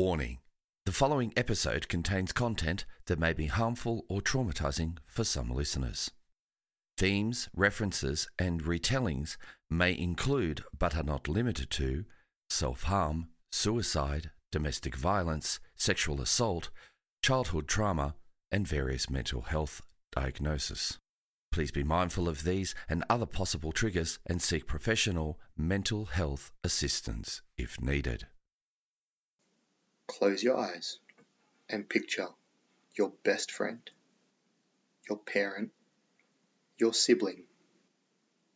Warning The following episode contains content that may be harmful or traumatizing for some listeners. Themes, references, and retellings may include, but are not limited to, self harm, suicide, domestic violence, sexual assault, childhood trauma, and various mental health diagnoses. Please be mindful of these and other possible triggers and seek professional mental health assistance if needed. Close your eyes and picture your best friend, your parent, your sibling,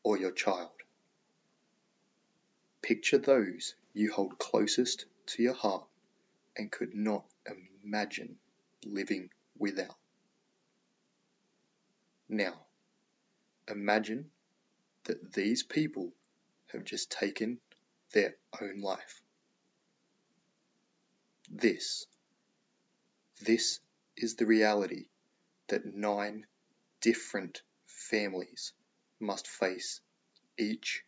or your child. Picture those you hold closest to your heart and could not imagine living without. Now, imagine that these people have just taken their own life. This, this is the reality that nine different families must face each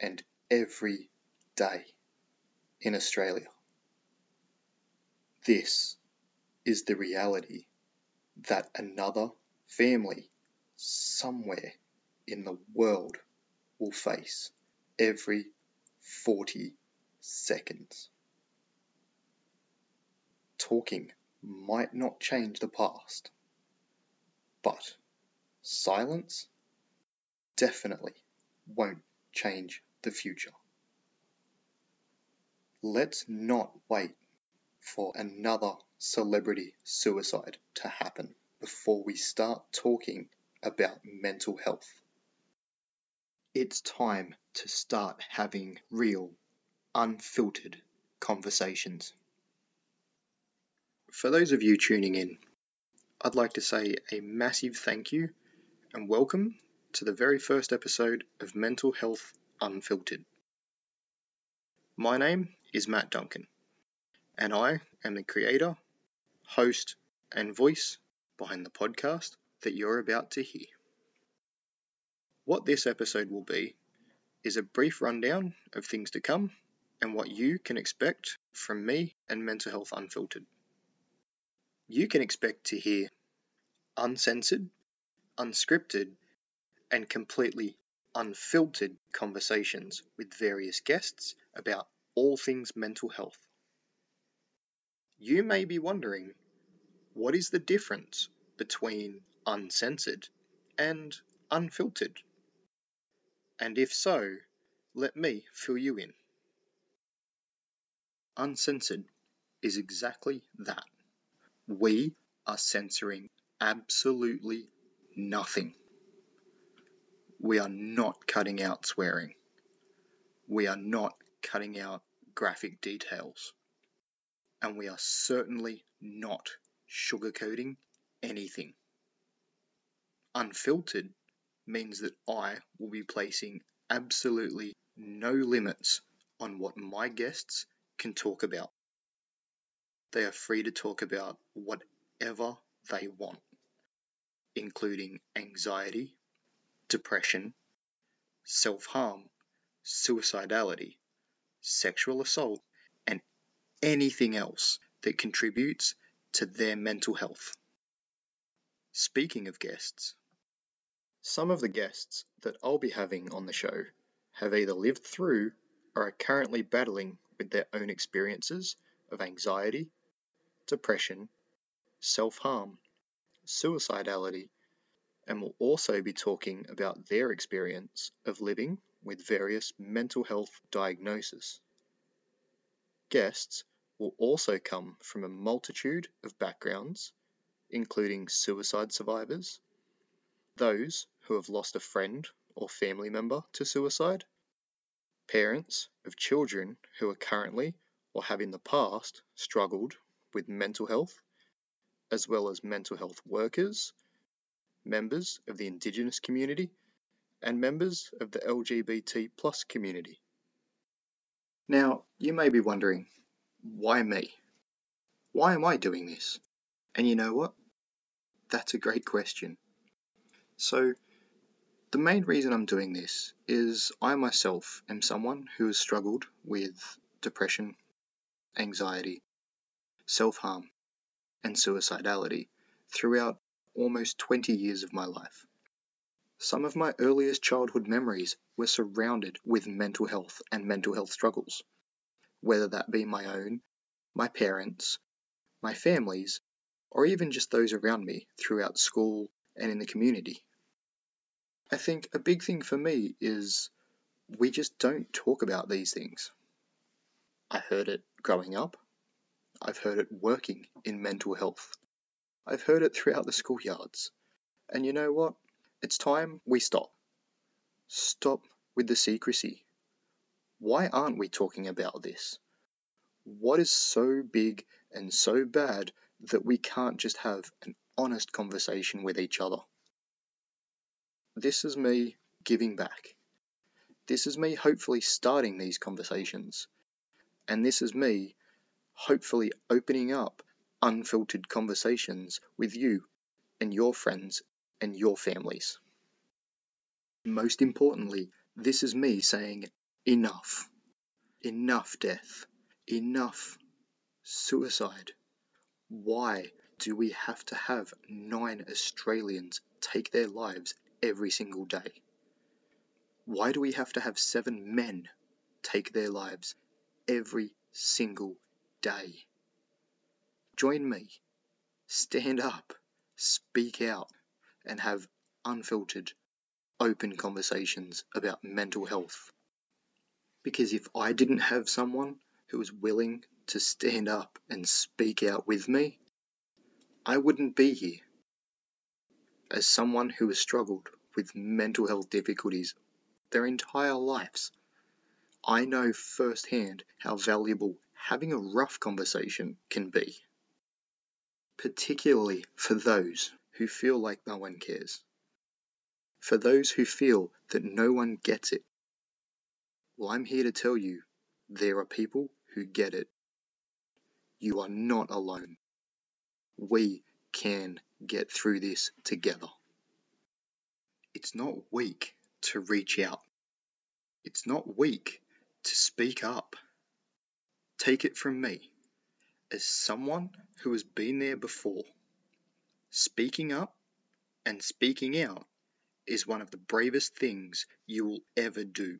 and every day in Australia. This is the reality that another family somewhere in the world will face every 40 seconds talking might not change the past, but silence definitely won't change the future. Let's not wait for another celebrity suicide to happen before we start talking about mental health. It's time to start having real, unfiltered conversations. For those of you tuning in, I'd like to say a massive thank you and welcome to the very first episode of Mental Health Unfiltered. My name is Matt Duncan, and I am the creator, host, and voice behind the podcast that you're about to hear. What this episode will be is a brief rundown of things to come and what you can expect from me and Mental Health Unfiltered you can expect to hear uncensored, unscripted, and completely unfiltered conversations with various guests about all things mental health. You may be wondering what is the difference between uncensored and unfiltered? And if so, let me fill you in. Uncensored is exactly that we are censoring absolutely nothing. We are not cutting out swearing. We are not cutting out graphic details. And we are certainly not sugarcoating anything. Unfiltered means that I will be placing absolutely no limits on what my guests can talk about. They are free to talk about whatever they want, including anxiety, depression, self harm, suicidality, sexual assault, and anything else that contributes to their mental health. Speaking of guests, some of the guests that I'll be having on the show have either lived through or are currently battling with their own experiences of anxiety, depression, self harm, suicidality, and will also be talking about their experience of living with various mental health diagnoses. Guests will also come from a multitude of backgrounds, including suicide survivors, those who have lost a friend or family member to suicide, parents of children who are currently or have in the past struggled with mental health, as well as mental health workers, members of the Indigenous community, and members of the LGBT plus community. Now, you may be wondering, why me? Why am I doing this? And you know what? That's a great question. So, the main reason I'm doing this is I myself am someone who has struggled with depression, anxiety, self harm, and suicidality throughout almost 20 years of my life. Some of my earliest childhood memories were surrounded with mental health and mental health struggles, whether that be my own, my parents, my family's, or even just those around me throughout school and in the community. I think a big thing for me is we just don't talk about these things. I heard it growing up. I've heard it working in mental health. I've heard it throughout the schoolyards. And you know what? It's time we stop. Stop with the secrecy. Why aren't we talking about this? What is so big and so bad that we can't just have an honest conversation with each other? This is me giving back. This is me hopefully starting these conversations. And this is me hopefully opening up unfiltered conversations with you and your friends and your families. Most importantly, this is me saying enough. Enough death. Enough suicide. Why do we have to have nine Australians take their lives every single day? Why do we have to have seven men take their lives every single day? Join me. Stand up, speak out, and have unfiltered, open conversations about mental health. Because if I didn't have someone who was willing to stand up and speak out with me, I wouldn't be here. As someone who has struggled with mental health difficulties their entire lives, I know firsthand how valuable having a rough conversation can be particularly for those who feel like no one cares, for those who feel that no one gets it. Well, I'm here to tell you there are people who get it. You are not alone. We can get through this together. It's not weak to reach out. It's not weak to speak up. Take it from me as someone who has been there before. Speaking up and speaking out is one of the bravest things you will ever do.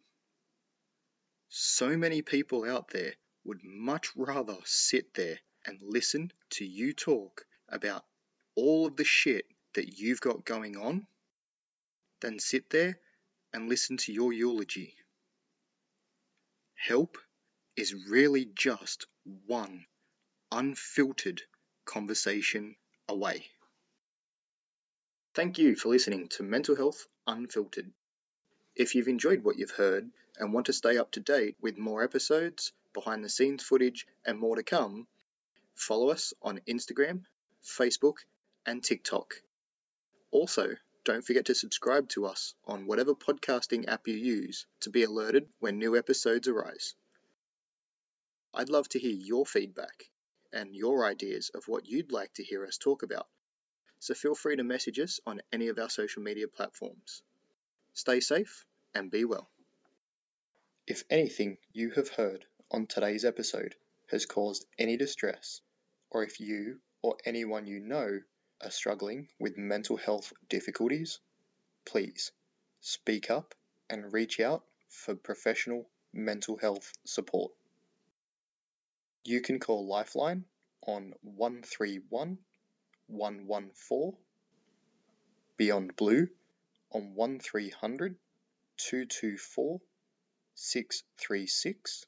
So many people out there would much rather sit there and listen to you talk about all of the shit that you've got going on than sit there and listen to your eulogy. Help is really just one unfiltered conversation away. Thank you for listening to Mental Health Unfiltered. If you've enjoyed what you've heard and want to stay up to date with more episodes, behind the scenes footage, and more to come, follow us on Instagram, Facebook, and TikTok. Also, don't forget to subscribe to us on whatever podcasting app you use to be alerted when new episodes arise. I'd love to hear your feedback and your ideas of what you'd like to hear us talk about. So feel free to message us on any of our social media platforms. Stay safe and be well. If anything you have heard on today's episode has caused any distress, or if you or anyone you know are struggling with mental health difficulties, please speak up and reach out for professional mental health support. You can call Lifeline on 131 114, Beyond Blue on 1300 224 636,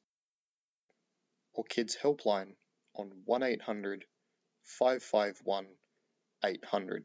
or Kids Helpline on 1800 551 800.